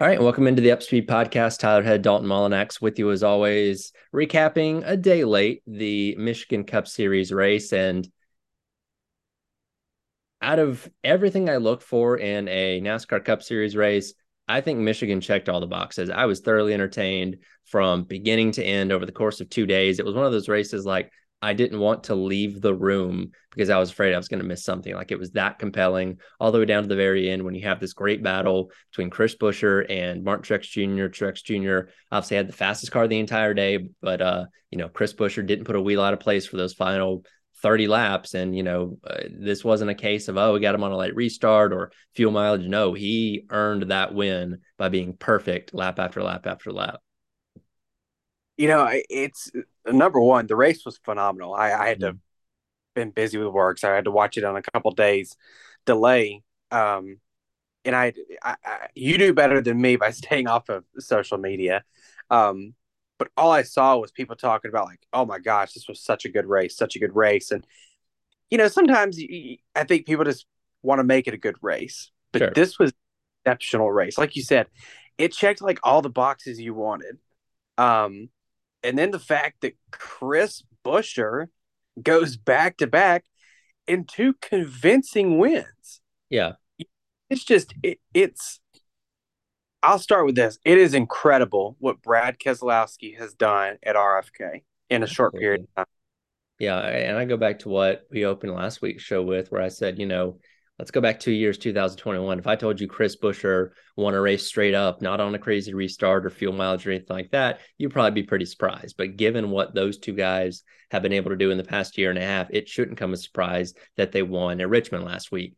All right, welcome into the Upspeed Podcast. Tyler Head, Dalton Molinax with you as always, recapping a day late the Michigan Cup Series race. And out of everything I look for in a NASCAR Cup Series race, I think Michigan checked all the boxes. I was thoroughly entertained from beginning to end over the course of two days. It was one of those races like I didn't want to leave the room because I was afraid I was going to miss something. Like it was that compelling all the way down to the very end when you have this great battle between Chris Buescher and Martin Truex Jr. Truex Jr. obviously had the fastest car the entire day, but uh, you know, Chris Buescher didn't put a wheel out of place for those final 30 laps. And, you know, uh, this wasn't a case of, oh, we got him on a light restart or fuel mileage. No, he earned that win by being perfect lap after lap after lap. You know, it's number one, the race was phenomenal. I, I had to mm-hmm. been busy with work, so I had to watch it on a couple days delay. Um, and I, I, I, you do better than me by staying off of social media. Um, but all I saw was people talking about like, oh my gosh, this was such a good race, such a good race. And you know, sometimes I think people just want to make it a good race, but sure. this was exceptional race. Like you said, it checked like all the boxes you wanted. Um, and then the fact that Chris Buescher goes back to back in two convincing wins. Yeah. It's just it, it's I'll start with this. It is incredible what Brad Keselowski has done at RFK in a short period of time. Yeah, and I go back to what we opened last week's show with where I said, you know, Let's go back two years, 2021. If I told you Chris Buescher won a race straight up, not on a crazy restart or fuel mileage or anything like that, you'd probably be pretty surprised. But given what those two guys have been able to do in the past year and a half, it shouldn't come as a surprise that they won at Richmond last week.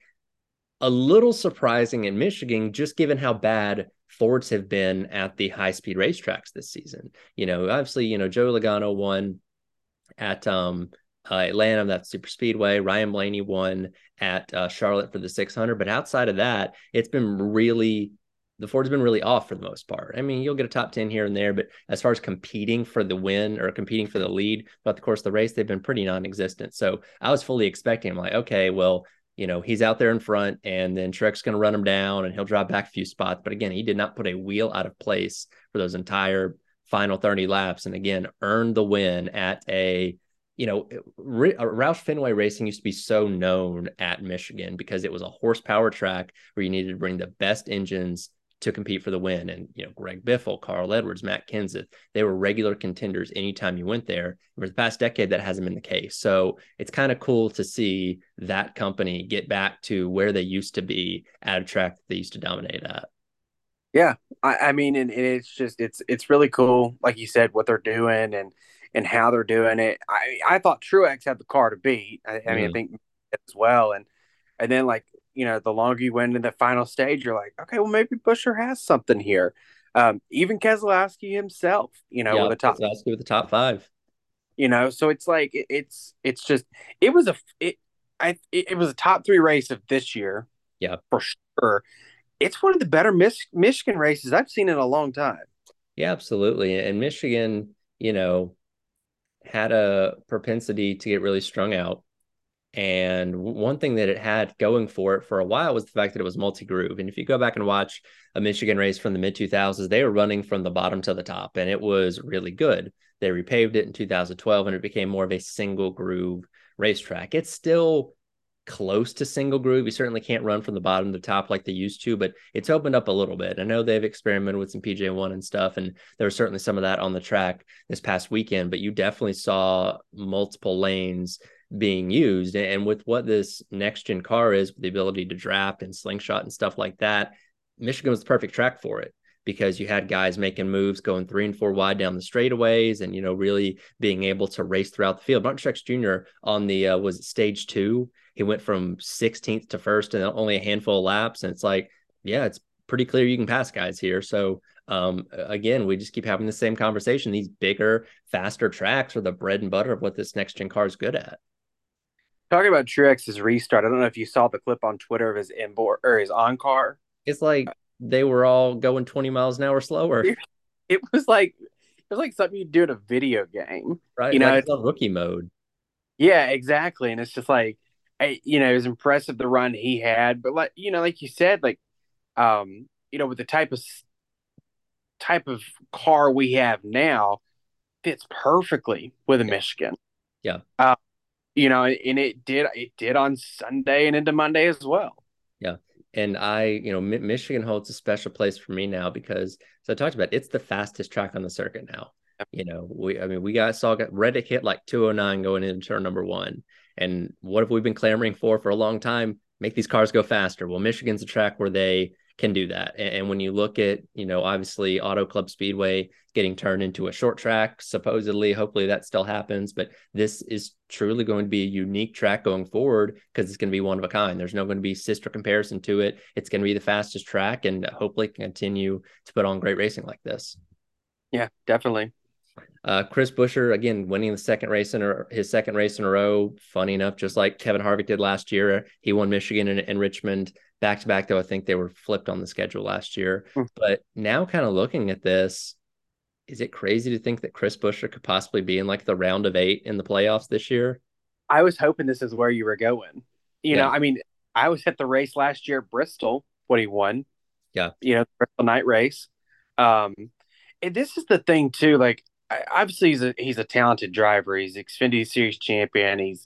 A little surprising in Michigan, just given how bad Fords have been at the high speed racetracks this season. You know, obviously, you know, Joe Logano won at um uh, Atlanta, that super speedway. Ryan Blaney won at uh, Charlotte for the 600. But outside of that, it's been really, the Ford's been really off for the most part. I mean, you'll get a top 10 here and there, but as far as competing for the win or competing for the lead throughout the course of the race, they've been pretty non existent. So I was fully expecting, I'm like, okay, well, you know, he's out there in front and then Truex going to run him down and he'll drop back a few spots. But again, he did not put a wheel out of place for those entire final 30 laps. And again, earned the win at a you know, uh, Roush Fenway Racing used to be so known at Michigan because it was a horsepower track where you needed to bring the best engines to compete for the win. And, you know, Greg Biffle, Carl Edwards, Matt Kenseth, they were regular contenders anytime you went there. For the past decade, that hasn't been the case. So it's kind of cool to see that company get back to where they used to be at a track that they used to dominate at. Yeah. I, I mean, and, and it's just, it's, it's really cool. Like you said, what they're doing and, and how they're doing it. I I thought Truex had the car to beat. I, I mean, I mm-hmm. think as well. And and then like you know, the longer you went in the final stage, you're like, okay, well maybe Buescher has something here. Um, even Keselowski himself, you know, yeah, with the top Keselowski with the top five. You know, so it's like it, it's it's just it was a it I it, it was a top three race of this year. Yeah, for sure. It's one of the better Mich- Michigan races I've seen in a long time. Yeah, absolutely. And Michigan, you know, had a propensity to get really strung out. And one thing that it had going for it for a while was the fact that it was multi groove. And if you go back and watch a Michigan race from the mid 2000s, they were running from the bottom to the top, and it was really good. They repaved it in 2012, and it became more of a single groove racetrack. It's still close to single groove. You certainly can't run from the bottom to the top like they used to, but it's opened up a little bit. I know they've experimented with some PJ1 and stuff, and there was certainly some of that on the track this past weekend, but you definitely saw multiple lanes being used. And with what this next gen car is, with the ability to draft and slingshot and stuff like that, Michigan was the perfect track for it because you had guys making moves going three and four wide down the straightaways and you know really being able to race throughout the field. Martin Truex Jr. on the uh, was it stage two he went from 16th to first in only a handful of laps. And it's like, yeah, it's pretty clear you can pass guys here. So um, again, we just keep having the same conversation. These bigger, faster tracks are the bread and butter of what this next gen car is good at. Talking about Truex's restart, I don't know if you saw the clip on Twitter of his inboard or his on car. It's like they were all going 20 miles an hour slower. It was like it was like something you do in a video game, right? You know, like it's on rookie mode. Yeah, exactly. And it's just like I, you know, it was impressive the run he had, but like you know, like you said, like um, you know, with the type of type of car we have now fits perfectly with a Yeah. Michigan. Yeah. Uh, you know, and it did it did on Sunday and into Monday as well. Yeah. And I, you know, Mi- Michigan holds a special place for me now because, so I talked about it's the fastest track on the circuit now. You know, we, I mean, we got saw got Reddick hit like 209 going into turn number one. And what have we been clamoring for for a long time? Make these cars go faster. Well, Michigan's a track where they can do that. And, and when you look at, you know, obviously Auto Club Speedway getting turned into a short track, supposedly, hopefully that still happens. But this is truly going to be a unique track going forward because it's going to be one of a kind. There's no going to be sister comparison to it. It's going to be the fastest track and hopefully continue to put on great racing like this. Yeah, definitely. Uh, Chris Buescher again winning the second race in a, his second race in a row. Funny enough, just like Kevin Harvick did last year, he won Michigan and, and Richmond back to back. Though I think they were flipped on the schedule last year. Hmm. But now, kind of looking at this, is it crazy to think that Chris Buescher could possibly be in like the round of eight in the playoffs this year? I was hoping this is where you were going. You Yeah. know, I mean, I was at the race last year at Bristol when he won. Yeah. You know, the Bristol night race. Um, and this is the thing too. Like, I- obviously, he's a he's a talented driver. He's Xfinity Series champion. He's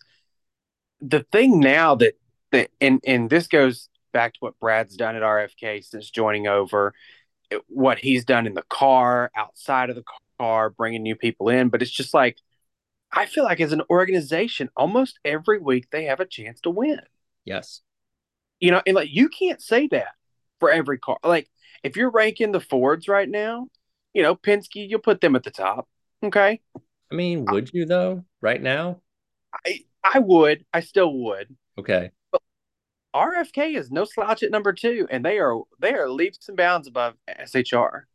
the thing now that that and and this goes back to what Brad's done at RFK since joining over. What he's done in the car, outside of the car, bringing new people in. But it's just like I feel like as an organization, almost every week they have a chance to win. Yes. You know, and like you can't say that for every car. Like if you're ranking the Fords right now, you know, Penske, you'll put them at the top. Okay. I mean, would you though? Right now? I I would. I still would. Okay. But RFK is no slouch at number two, and they are they are leaps and bounds above SHR.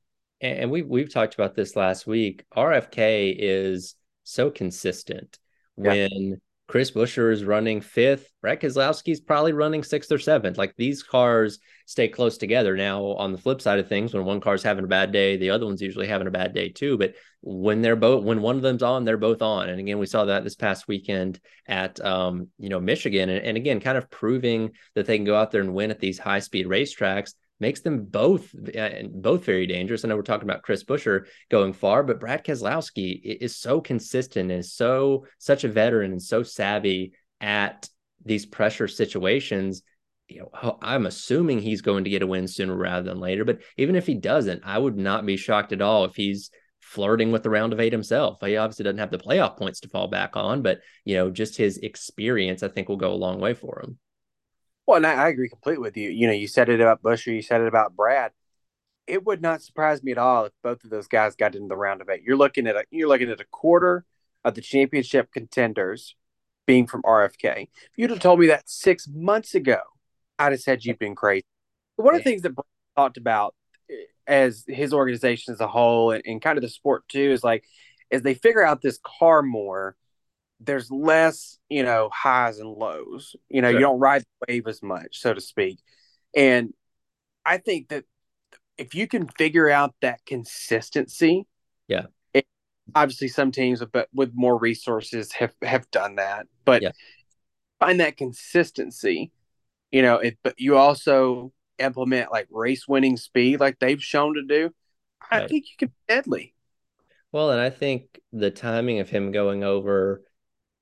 and, and we we've talked about this last week. RFK is so consistent. Yeah. When Chris Buescher is running fifth, Brad Keselowski's probably running sixth or seventh. Like these cars stay close together. Now, on the flip side of things, when one car's having a bad day, the other one's usually having a bad day too. But when they're both when one of them's on, they're both on. And again, we saw that this past weekend at um, you know, Michigan. And, and again, kind of proving that they can go out there and win at these high speed racetracks makes them both uh, both very dangerous. I know we're talking about Chris Buescher going far, but Brad Keselowski is so consistent and so such a veteran and so savvy at these pressure situations. You know, I'm assuming he's going to get a win sooner rather than later. But even if he doesn't, I would not be shocked at all if he's flirting with the round of eight himself. He obviously doesn't have the playoff points to fall back on, but you know, just his experience, I think, will go a long way for him. Well, and I, I agree completely with you. You know, you said it about Buescher, you said it about Brad. It would not surprise me at all if both of those guys got into the round of eight. You're looking at a you're looking at a quarter of the championship contenders being from RFK. If you'd have told me that six months ago, I'd have said you've been crazy. One of the things that Brad talked about eh, as his organization as a whole and, and kind of the sport too is like as they figure out this car more, there's less, you know, highs and lows. You know, Sure. you don't ride the wave as much, so to speak. And I think that if you can figure out that consistency, Yeah. it, obviously some teams with, with more resources have have done that, but Yeah. find that consistency. You know, it, but you also implement like race winning speed, like they've shown to do. I think you can be deadly. Well, and I think the timing of him going over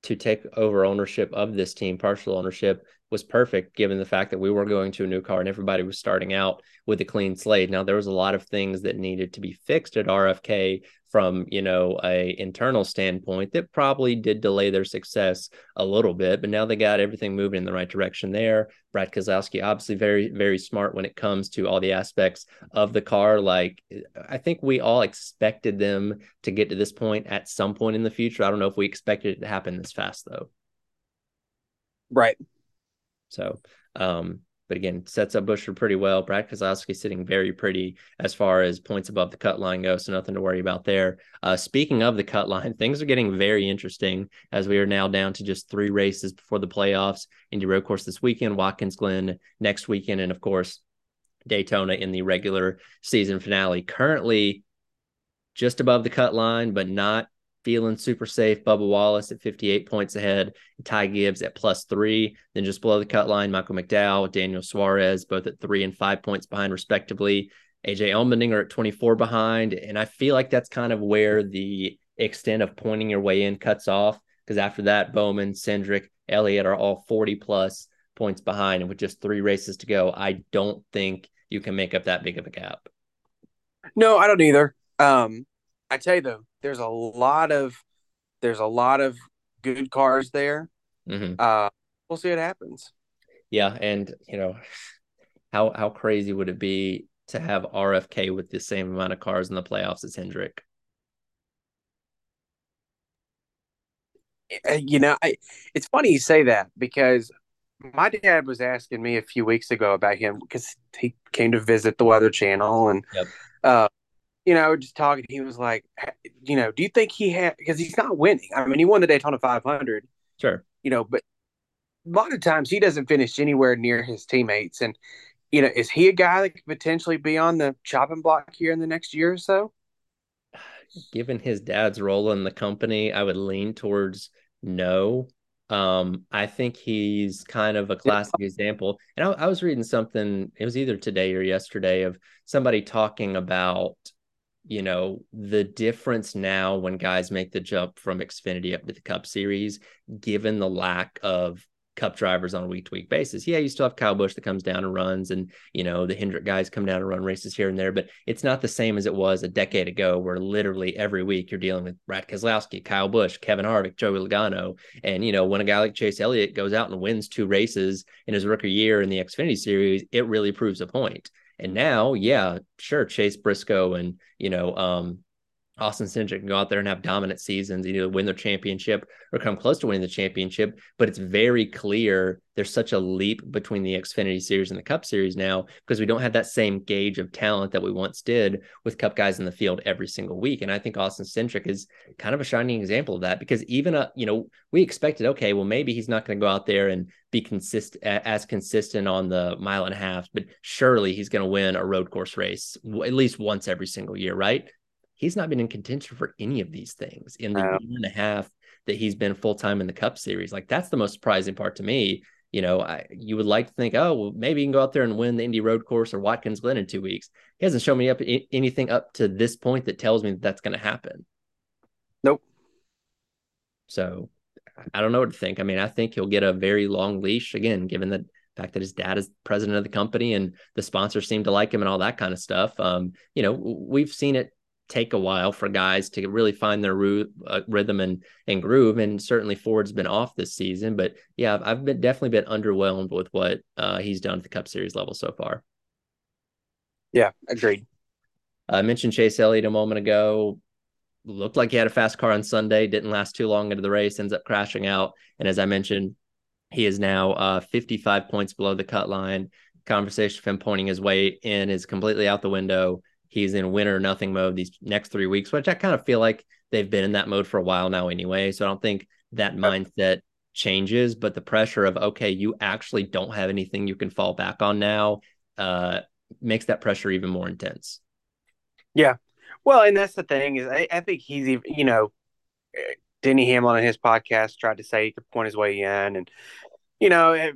to take over ownership of this team, partial ownership, was perfect given the fact that we were going to a new car and everybody was starting out with a clean slate. Now there was a lot of things that needed to be fixed at RFK from, you know, a internal standpoint that probably did delay their success a little bit, but now they got everything moving in the right direction there. Brad Keselowski obviously very very smart when it comes to all the aspects of the car like I think we all expected them to get to this point at some point in the future. I don't know if we expected it to happen this fast though. Right. So, um, but again, sets up Buescher pretty well. Brad Keselowski sitting very pretty as far as points above the cut line go, so nothing to worry about there. Uh, speaking of the cut line, things are getting very interesting as we are now down to just three races before the playoffs. Indy Road Course this weekend, Watkins Glen next weekend, and of course Daytona in the regular season finale. Currently just above the cut line, but not feeling super safe. Bubba Wallace at 58 points ahead, Ty Gibbs at plus three. Then just below the cut line, Michael McDowell, Daniel Suarez, both at three and five points behind, respectively. AJ Allmendinger at 24 behind. And I feel like that's kind of where the extent of pointing your way in cuts off. Because after that, Bowman, Cindric, Elliott are all 40 plus points behind. And with just three races to go, I don't think you can make up that big of a gap. No, I don't either. Um, I tell you though, there's a lot of there's a lot of good cars there. Mm-hmm. Uh, we'll see what happens. Yeah, and you know, how how crazy would it be to have RFK with the same amount of cars in the playoffs as Hendrick? Uh, you know, I, it's funny you say that because my dad was asking me a few weeks ago about him because he came to visit the Weather Channel and, yep. uh, you know, just talking. He was like, you know, do you think he had because he's not winning? I mean, he won the Daytona 500, sure, you know, but a lot of times he doesn't finish anywhere near his teammates. And you know, is he a guy that could potentially be on the chopping block here in the next year or so? Given his dad's role in the company, I would lean towards no. Um, I think he's kind of a classic yeah. example. And I, I was reading something, it was either today or yesterday, of somebody talking about you know the difference now when guys make the jump from Xfinity up to the Cup Series, given the lack of cup drivers on a week to week basis. Yeah, you still have Kyle Busch that comes down and runs, and you know the Hendrick guys come down and run races here and there, but it's not the same as it was a decade ago, where literally every week you're dealing with Brad Keselowski, Kyle Busch, Kevin Harvick, Joey Logano, and you know when a guy like Chase Elliott goes out and wins two races in his rookie year in the Xfinity Series, it really proves a point. And now, yeah, sure, Chase Briscoe and you know um, Austin Cindric can go out there and have dominant seasons, either win their championship or come close to winning the championship. But it's very clear there's such a leap between the Xfinity Series and the Cup Series now because we don't have that same gauge of talent that we once did with Cup guys in the field every single week. And I think Austin Cindric is kind of a shining example of that because even a you know we expected okay, well maybe he's not going to go out there and be consistent as consistent on the mile and a half, but surely he's going to win a road course race at least once every single year, right? He's not been in contention for any of these things in the year and a half that he's been full time in the Cup Series. Like that's the most surprising part to me. You know, I, you would like to think, oh, well, maybe you can go out there and win the Indy Road Course or Watkins Glen in two weeks. He hasn't shown me up anything up to this point that tells me that that's going to happen. Nope. So I don't know what to think. I mean, I think he'll get a very long leash again, given the fact that his dad is president of the company and the sponsors seem to like him and all that kind of stuff. Um, you know, we've seen it take a while for guys to really find their uh, rhythm and and groove. And certainly Ford's been off this season, but yeah, I've, I've been definitely been underwhelmed with what uh, he's done at the Cup Series level so far. Yeah, agreed. I mentioned Chase Elliott a moment ago. Looked like he had a fast car on Sunday. Didn't last too long into the race. Ends up crashing out. And as I mentioned, he is now uh, 55 points below the cut line. Conversation of him pointing his way in is completely out the window he's in win or nothing mode these next three weeks, which I kind of feel like they've been in that mode for a while now anyway. So I don't think that mindset changes, but the pressure of okay, you actually don't have anything you can fall back on now uh, makes that pressure even more intense. Yeah, well, and that's the thing is I, I think he's even you know Denny Hamlin on his podcast tried to say he could point his way in, and you know it,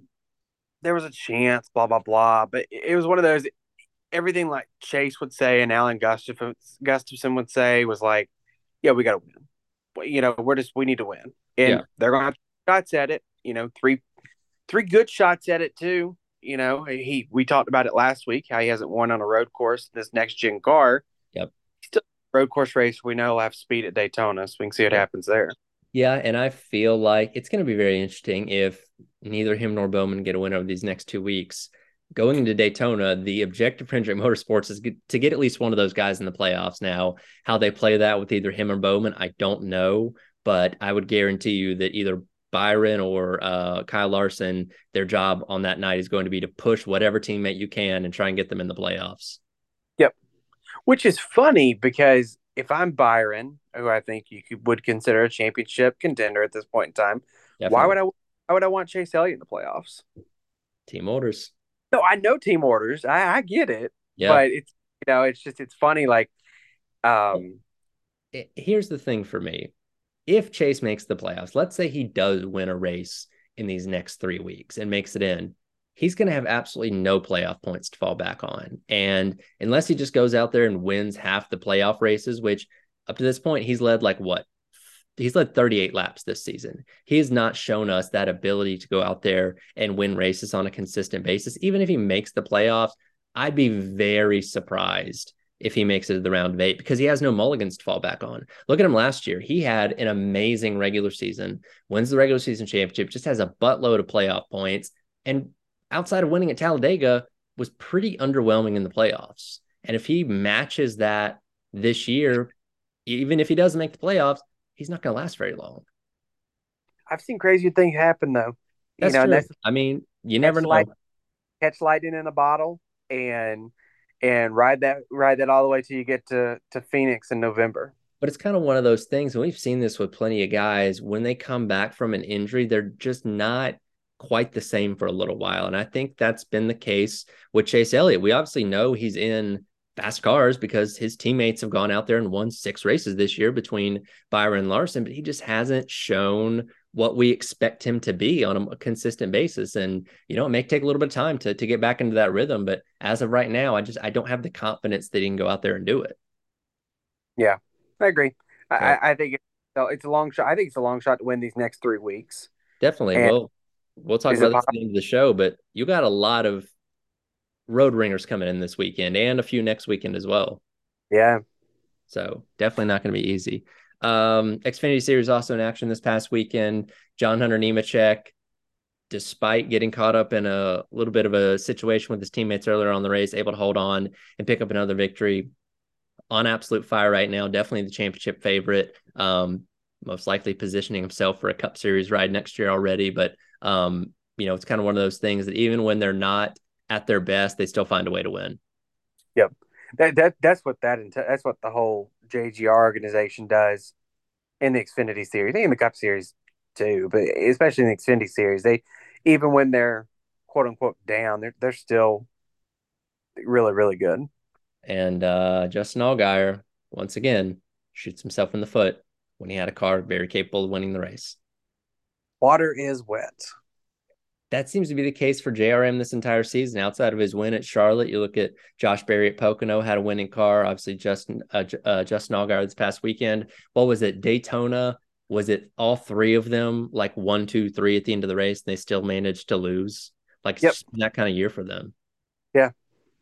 there was a chance, blah blah blah, but it was one of those everything like Chase would say and Alan Gustafson, Gustafson would say was like, yeah, we got to win. You know, we're just we need to win, and yeah. they're gonna have shots at it. You know, three three good shots at it too. You know, he we talked about it last week how he hasn't won on a road course this next gen car. Yep, still road course race. We know will have speed at Daytona, so we can see what happens there. Yeah, and I feel like it's going to be very interesting if neither him nor Bowman get a win over these next two weeks going into Daytona, the objective for Hendrick Motorsports is to get at least one of those guys in the playoffs. Now, how they play that with either him or Bowman, I don't know, but I would guarantee you that either Byron or uh, Kyle Larson, their job on that night is going to be to push whatever teammate you can and try and get them in the playoffs. Yep. Which is funny because if I'm Byron, who I think you could, would consider a championship contender at this point in time, Definitely. why would I why would I want Chase Elliott in the playoffs? Team orders. No, I know team orders. I, I get it. Yeah. But it's you know, it's just it's funny. Like, um, here's the thing for me: if Chase makes the playoffs, let's say he does win a race in these next three weeks and makes it in, he's going to have absolutely no playoff points to fall back on. And unless he just goes out there and wins half the playoff races, which up to this point, he's led like what? He's led 38 laps this season. He has not shown us that ability to go out there and win races on a consistent basis. Even if he makes the playoffs, I'd be very surprised if he makes it to the round of eight because he has no mulligans to fall back on. Look at him last year. He had an amazing regular season, wins the regular season championship, just has a buttload of playoff points, and outside of winning at Talladega, was pretty underwhelming in the playoffs. And if he matches that this year, even if he doesn't make the playoffs, he's not going to last very long. I've seen crazy things happen though. That's you know, true. That's, I mean, you never know. Light, catch lightning in a bottle and and ride that ride that all the way till you get to to Phoenix in November. But it's kind of one of those things, and we've seen this with plenty of guys. When they come back from an injury, they're just not quite the same for a little while. And I think that's been the case with Chase Elliott. We obviously know he's in fast cars because his teammates have gone out there and won six races this year between Byron Larson, but he just hasn't shown what we expect him to be on a consistent basis. And, you know, it may take a little bit of time to, to get back into that rhythm. But as of right now, I just, I don't have the confidence that he can go out there and do it. Yeah, I agree. I, I think it's, it's a long shot. I think it's a long shot to win these next three weeks. Definitely. And, well, We'll talk about this at the end of the show, but you got a lot of road ringers coming in this weekend and a few next weekend as well. Yeah. So definitely not going to be easy. Um, Xfinity Series also in action this past weekend. John Hunter Nemechek, despite getting caught up in a little bit of a situation with his teammates earlier on the race, able to hold on and pick up another victory. On absolute fire right now, definitely the championship favorite. Um, most likely positioning himself for a Cup Series ride next year already, but um, you know, it's kind of one of those things that even when they're not at their best, they still find a way to win. Yep. That, that that's what that that's what the whole JGR organization does in the Xfinity series, in the Cup series too, but especially in the Xfinity series, they even when they're quote unquote down, they're they're still really really good. And uh, Justin Allgaier once again shoots himself in the foot when he had a car very capable of winning the race. Water is wet. That seems to be the case for JRM this entire season. Outside of his win at Charlotte, you look at Josh Berry at Pocono had a winning car. Obviously, Justin uh, uh, Justin Allgaier this past weekend. What was it? Daytona. Was it all three of them like one, two, three at the end of the race, and they still managed to lose? Like yep. that kind of year for them. Yeah.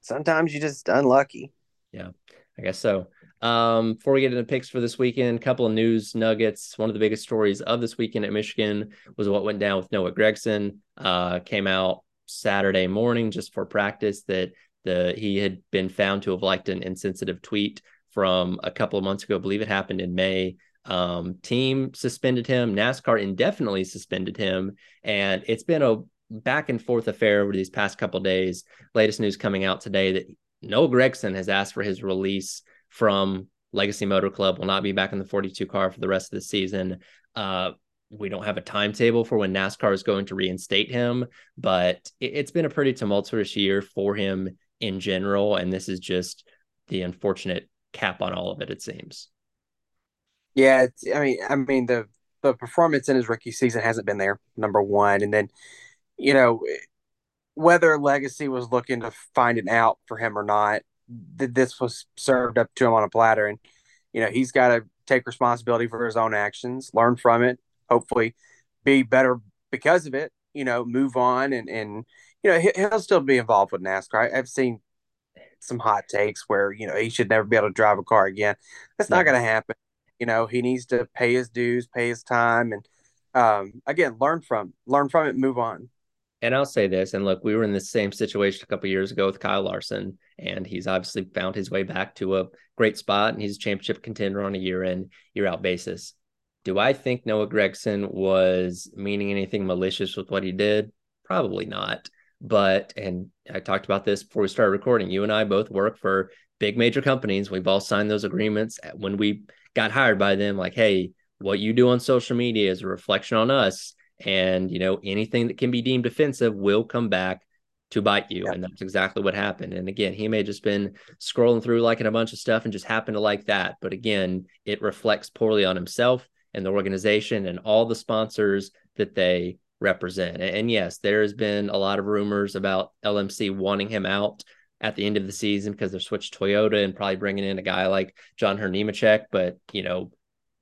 Sometimes you just unlucky. Yeah, I guess so. Um, before we get into picks for this weekend, a couple of news nuggets. One of the biggest stories of this weekend at Michigan was what went down with Noah Gragson. Uh, came out Saturday morning just for practice that the he had been found to have liked an insensitive tweet from a couple of months ago. I believe it happened in May. Um, team suspended him. NASCAR indefinitely suspended him, and it's been a back and forth affair over these past couple days. Latest news coming out today that Noah Gragson has asked for his release from Legacy Motor Club will not be back in the 42 car for the rest of the season. Uh, we don't have a timetable for when NASCAR is going to reinstate him, but it, has been a pretty tumultuous year for him in general. And this is just the unfortunate cap on all of it, it seems. Yeah, I mean, I mean the the performance in his rookie season hasn't been there. Number one, and then you know whether Legacy was looking to find an out for him or not, that this was served up to him on a platter, and you know he's got to take responsibility for his own actions, learn from it, hopefully be better because of it. You know, move on, and and you know he'll still be involved with NASCAR. I've seen some hot takes where you know he should never be able to drive a car again. That's not going to happen. You know, he needs to pay his dues, pay his time, and um, again, learn from learn from it, move on and I'll say this, and look, we were in the same situation a couple years ago with Kyle Larson, and he's obviously found his way back to a great spot, and he's a championship contender on a year in, year out basis. Do I think Noah Gragson was meaning anything malicious with what he did? Probably not. But, and I talked about this before we started recording. You and I both work for big major companies. We've all signed those agreements when we got hired by them. Like, hey, what you do on social media is a reflection on us and, you know, anything that can be deemed offensive will come back to bite you. Yeah. And that's exactly what happened. And again, he may have just been scrolling through liking a bunch of stuff and just happened to like that. But again, it reflects poorly on himself and the organization and all the sponsors that they represent. And yes, there has been a lot of rumors about LMC wanting him out at the end of the season because they're switched Toyota and probably bringing in a guy like John Hunter Nemechek. But you know,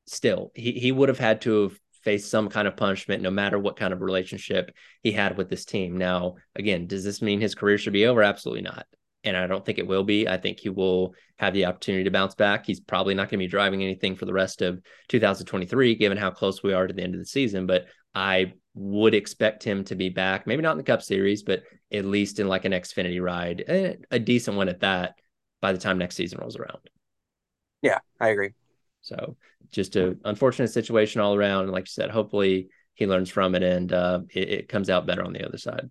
still, he he would have had to have faced some kind of punishment, no matter what kind of relationship he had with this team. Now, again, does this mean his career should be over? Absolutely not. And I don't think it will be. I think he will have the opportunity to bounce back. He's probably not going to be driving anything for the rest of 2023, given how close we are to the end of the season. But I would expect him to be back, maybe not in the Cup Series, but at least in like an Xfinity ride, eh, a decent one at that by the time next season rolls around. Yeah, I agree. So just a unfortunate situation all around. And like you said, hopefully he learns from it and uh, it, it, comes out better on the other side.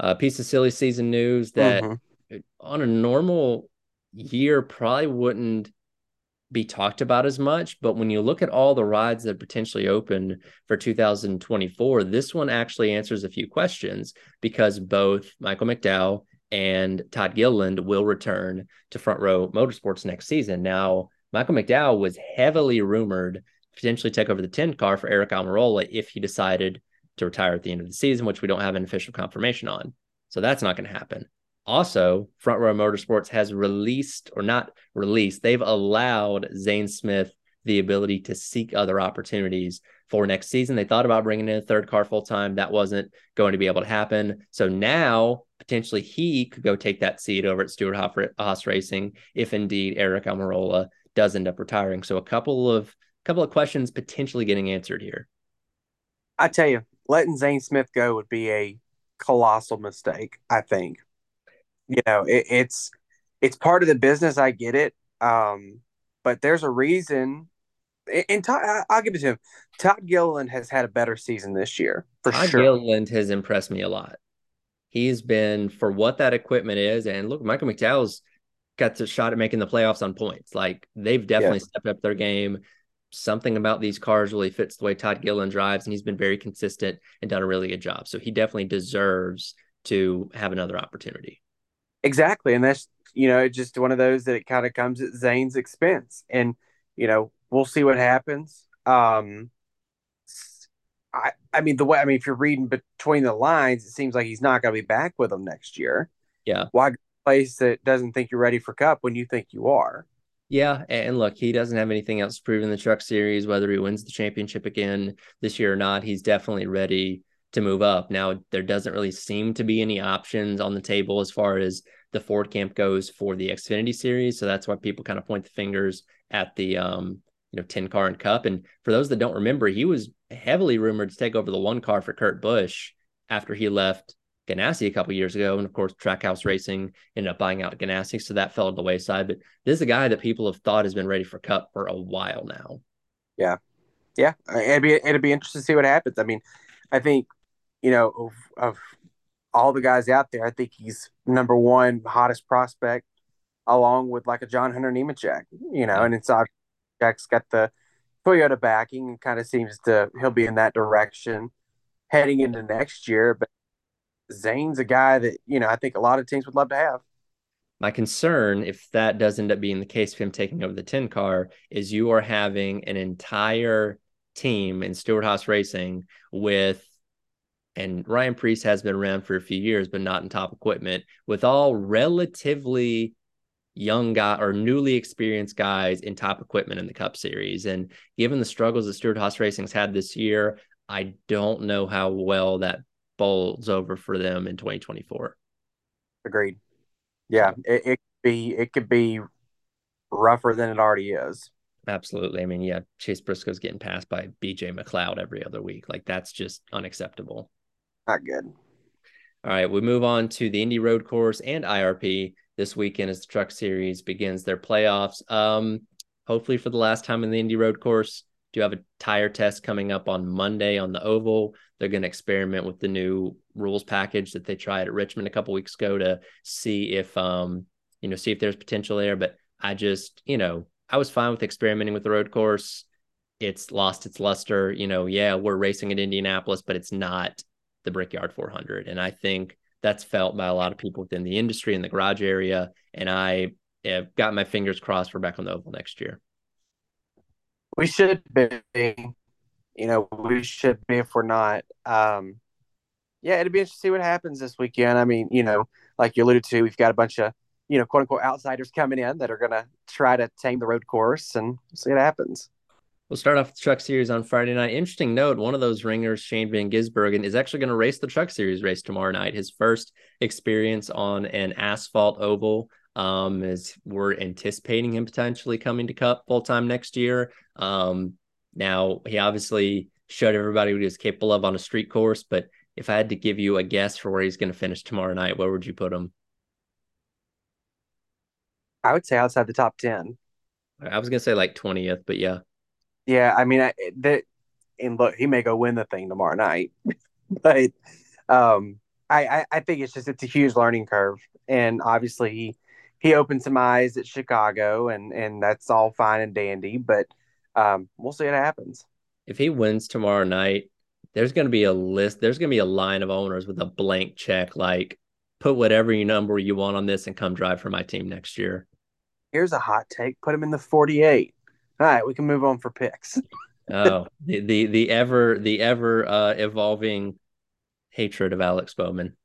A uh, piece of silly season news that mm-hmm. on a normal year probably wouldn't be talked about as much. But when you look at all the rides that potentially open for 2024, this one actually answers a few questions because both Michael McDowell and Todd Gilliland will return to Front Row Motorsports next season. Now, Michael McDowell was heavily rumored to potentially take over the 10 car for Aric Almirola if he decided to retire at the end of the season, which we don't have an official confirmation on. So that's not going to happen. Also, Front Row Motorsports has released or not released, they've allowed Zane Smith the ability to seek other opportunities for next season. They thought about bringing in a third car full time. That wasn't going to be able to happen. So now potentially he could go take that seat over at Stewart Haas Racing if indeed Aric Almirola does end up retiring. So a couple of couple of questions potentially getting answered here. I tell you, letting Zane Smith go would be a colossal mistake. I think you know it, it's it's part of the business i get it um but there's a reason and Todd, I'll give it to him. Todd Gilliland has had a better season this year for Todd sure. Gilliland has impressed me a lot. He's been for what that equipment is, and look, Michael McDowell's got the shot at making the playoffs on points. Like they've definitely stepped up their game. Something about these cars really fits the way Todd Gilliland drives, and he's been very consistent and done a really good job. So he definitely deserves to have another opportunity. Exactly. And that's, you know, just one of those that it kind of comes at Zane's expense. And, you know, we'll see what happens. Um, I, I mean, the way, I mean, if you're reading between the lines, it seems like he's not going to be back with them next year. Yeah. Why place that doesn't think you're ready for cup when you think you are? Yeah, and look, he doesn't have anything else to prove in the truck series, whether he wins the championship again this year or not. He's definitely ready to move up. Now, there doesn't really seem to be any options on the table as far as the Ford camp goes for the Xfinity series. So that's why people kind of point the fingers at the um, you know, 10 car and cup. And for those that don't remember, he was heavily rumored to take over the one car for Kurt Busch after he left Ganassi a couple years ago. And of course, Trackhouse Racing ended up buying out Ganassi. So that fell to the wayside. But this is a guy that people have thought has been ready for cup for a while now. Yeah. Yeah. It'd be, it'd be interesting to see what happens. I mean, I think, you know, of, of all the guys out there, I think he's number one hottest prospect, along with like a John Hunter Nemechek, you know, and it's Jack's got the Toyota backing kind of seems to he'll be in that direction heading into next year. But Zane's a guy that, you know, I think a lot of teams would love to have. My concern, if that does end up being the case of him taking over the 10 car, is you are having an entire team in Stewart Haas Racing with and Ryan Preece has been around for a few years, but not in top equipment, with all relatively young guy or newly experienced guys in top equipment in the Cup Series. And given the struggles that Stewart Haas Racing's had this year, I don't know how well that bowls over for them in 2024. Agreed. Yeah, it, it could be it could be rougher than it already is. Absolutely. I mean, yeah, Chase Briscoe's getting passed by BJ McLeod every other week. Like that's just unacceptable. Not good. All right, we move on to the Indy Road Course and IRP this weekend as the Truck Series begins their playoffs. Um, hopefully for the last time in the Indy Road Course. Do you have a tire test coming up on Monday on the oval. They're going to experiment with the new rules package that they tried at Richmond a couple weeks ago to see if um you know see if there's potential there. But I just you know I was fine with experimenting with the road course. It's lost its luster. You know, yeah, we're racing at Indianapolis, but it's not the Brickyard 400. And I think that's felt by a lot of people within the industry in the garage area. And I have got my fingers crossed for back on the oval next year. We should be. You know, we should be if we're not. Um, yeah, it'd be interesting to see what happens this weekend. I mean, you know, like you alluded to, we've got a bunch of, you know, quote unquote outsiders coming in that are going to try to tame the road course and see what happens. We'll start off the Truck Series on Friday night. Interesting note: one of those ringers, Shane Van Gisbergen, is actually going to race the Truck Series race tomorrow night. His first experience on an asphalt oval. Um, as we're anticipating him potentially coming to Cup full time next year. Um, now he obviously showed everybody what he was capable of on a street course, but if I had to give you a guess for where he's going to finish tomorrow night, where would you put him? I would say outside the top ten. I was going to say like twentieth, but yeah. Yeah, I mean, I, that and look, he may go win the thing tomorrow night, but um, I, I, I think it's just it's a huge learning curve, and obviously he he opened some eyes at Chicago, and and that's all fine and dandy, but um, we'll see what happens. If he wins tomorrow night, there's going to be a list. There's going to be a line of owners with a blank check, like put whatever number you want on this and come drive for my team next year. Here's a hot take: put him in the 48. All right, we can move on for picks. oh, the, the the ever the ever uh, evolving hatred of Alex Bowman.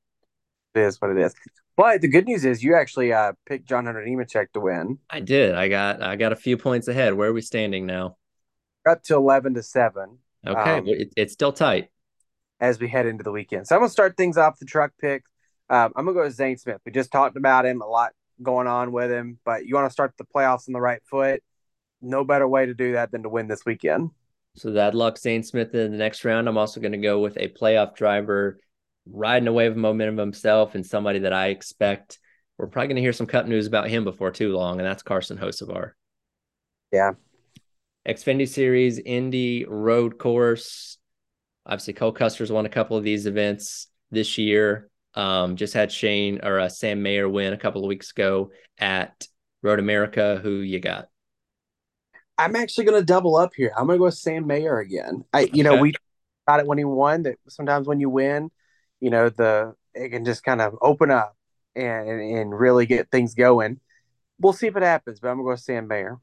It is what it is. But the good news is you actually uh, picked John Hunter Nemechek to win. I did. I got I got a few points ahead. Where are we standing now? Up to eleven to seven. Okay, um, it, it's still tight as we head into the weekend. So I'm gonna start things off the truck pick. Um, I'm gonna go with Zane Smith. We just talked about him a lot going on with him, but you want to start the playoffs on the right foot no better way to do that than to win this weekend. So that luck Zane Smith in the next round. I'm also going to go with a playoff driver riding a wave of momentum himself and somebody that I expect we're probably going to hear some cup news about him before too long, and that's Carson Hocevar. Yeah. Xfinity Series, Indy Road Course. Obviously, Cole Custer's won a couple of these events this year. Um, just had Shane or uh, Sam Mayer win a couple of weeks ago at Road America. Who you got? I'm actually going to double up here. I'm going to go with Sam Mayer again. I, you know, we got it when he won. That sometimes when you win, you know, the it can just kind of open up and and really get things going. We'll see if it happens, but I'm going to go with Sam Mayer.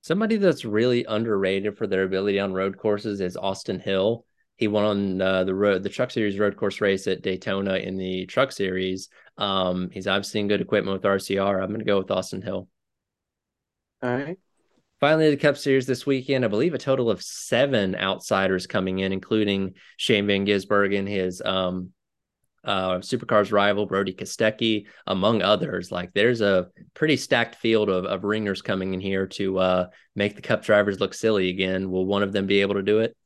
Somebody that's really underrated for their ability on road courses is Austin Hill. He won on uh, the road, the Truck Series road course race at Daytona in the Truck Series. Um, he's obviously in good equipment with RCR. I'm going to go with Austin Hill. All right. Finally, the Cup Series this weekend. I believe a total of seven outsiders coming in, including Shane Van Gisbergen, his um, uh, supercars rival Brodie Kostecki, among others. Like there's a pretty stacked field of, of ringers coming in here to uh, make the Cup drivers look silly again. Will one of them be able to do it?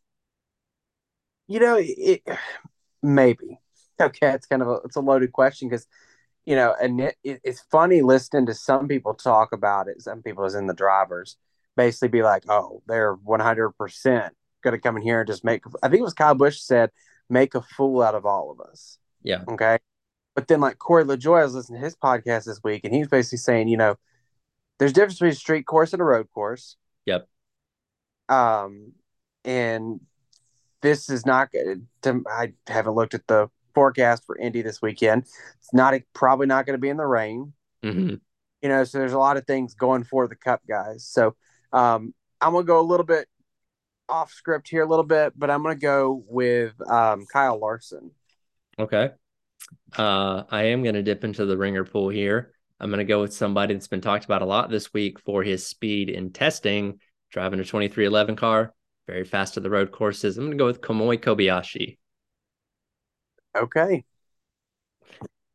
You know, it, maybe. Okay, it's kind of a it's a loaded question because you know, and it, it, it's funny listening to some people talk about it. Some people as in the drivers basically be like, oh, they're 100% going to come in here and just make, I think it was Kyle Busch said, make a fool out of all of us. Yeah. Okay. But then, like Corey LaJoie, I was listening to his podcast this week, and he was basically saying, you know, there's difference between a street course and a road course. Yep. Um, and this is not good. To, I haven't looked at the forecast for Indy this weekend. It's not probably not going to be in the rain. Mm-hmm. You know, so there's a lot of things going for the Cup guys. So um, I'm gonna go a little bit off script here, a little bit, but I'm gonna go with um, Kyle Larson. Okay. Uh, I am gonna dip into the ringer pool here. I'm gonna go with somebody that's been talked about a lot this week for his speed in testing, driving a 23XI car, very fast to the road courses. I'm gonna go with Kamui Kobayashi. Okay.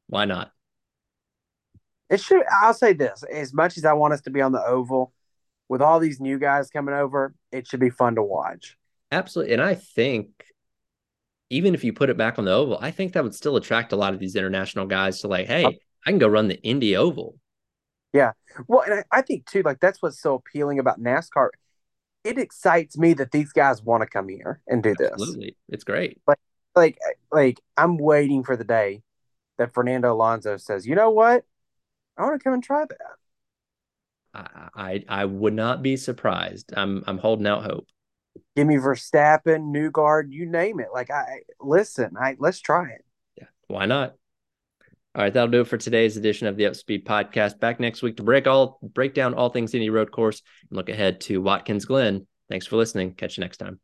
Why not? It should. I'll say this: as much as I want us to be on the oval, with all these new guys coming over, it should be fun to watch. Absolutely. And I think even if you put it back on the oval, I think that would still attract a lot of these international guys to like, hey. I can go run the Indy Oval. Yeah. Well, and I, I think too, like that's what's so appealing about NASCAR. It excites me that these guys want to come here and do this. Absolutely. It's great. Like, like, like I'm waiting for the day that Fernando Alonso says, you know what? I want to come and try that. I, I would not be surprised. I'm I'm holding out hope. Give me Verstappen, Newgarden, you name it. Like I listen, I let's try it. Yeah, why not? All right, that'll do it for today's edition of the Upspeed Podcast. Back next week to break all break down all things Indy road course and look ahead to Watkins Glen. Thanks for listening. Catch you next time.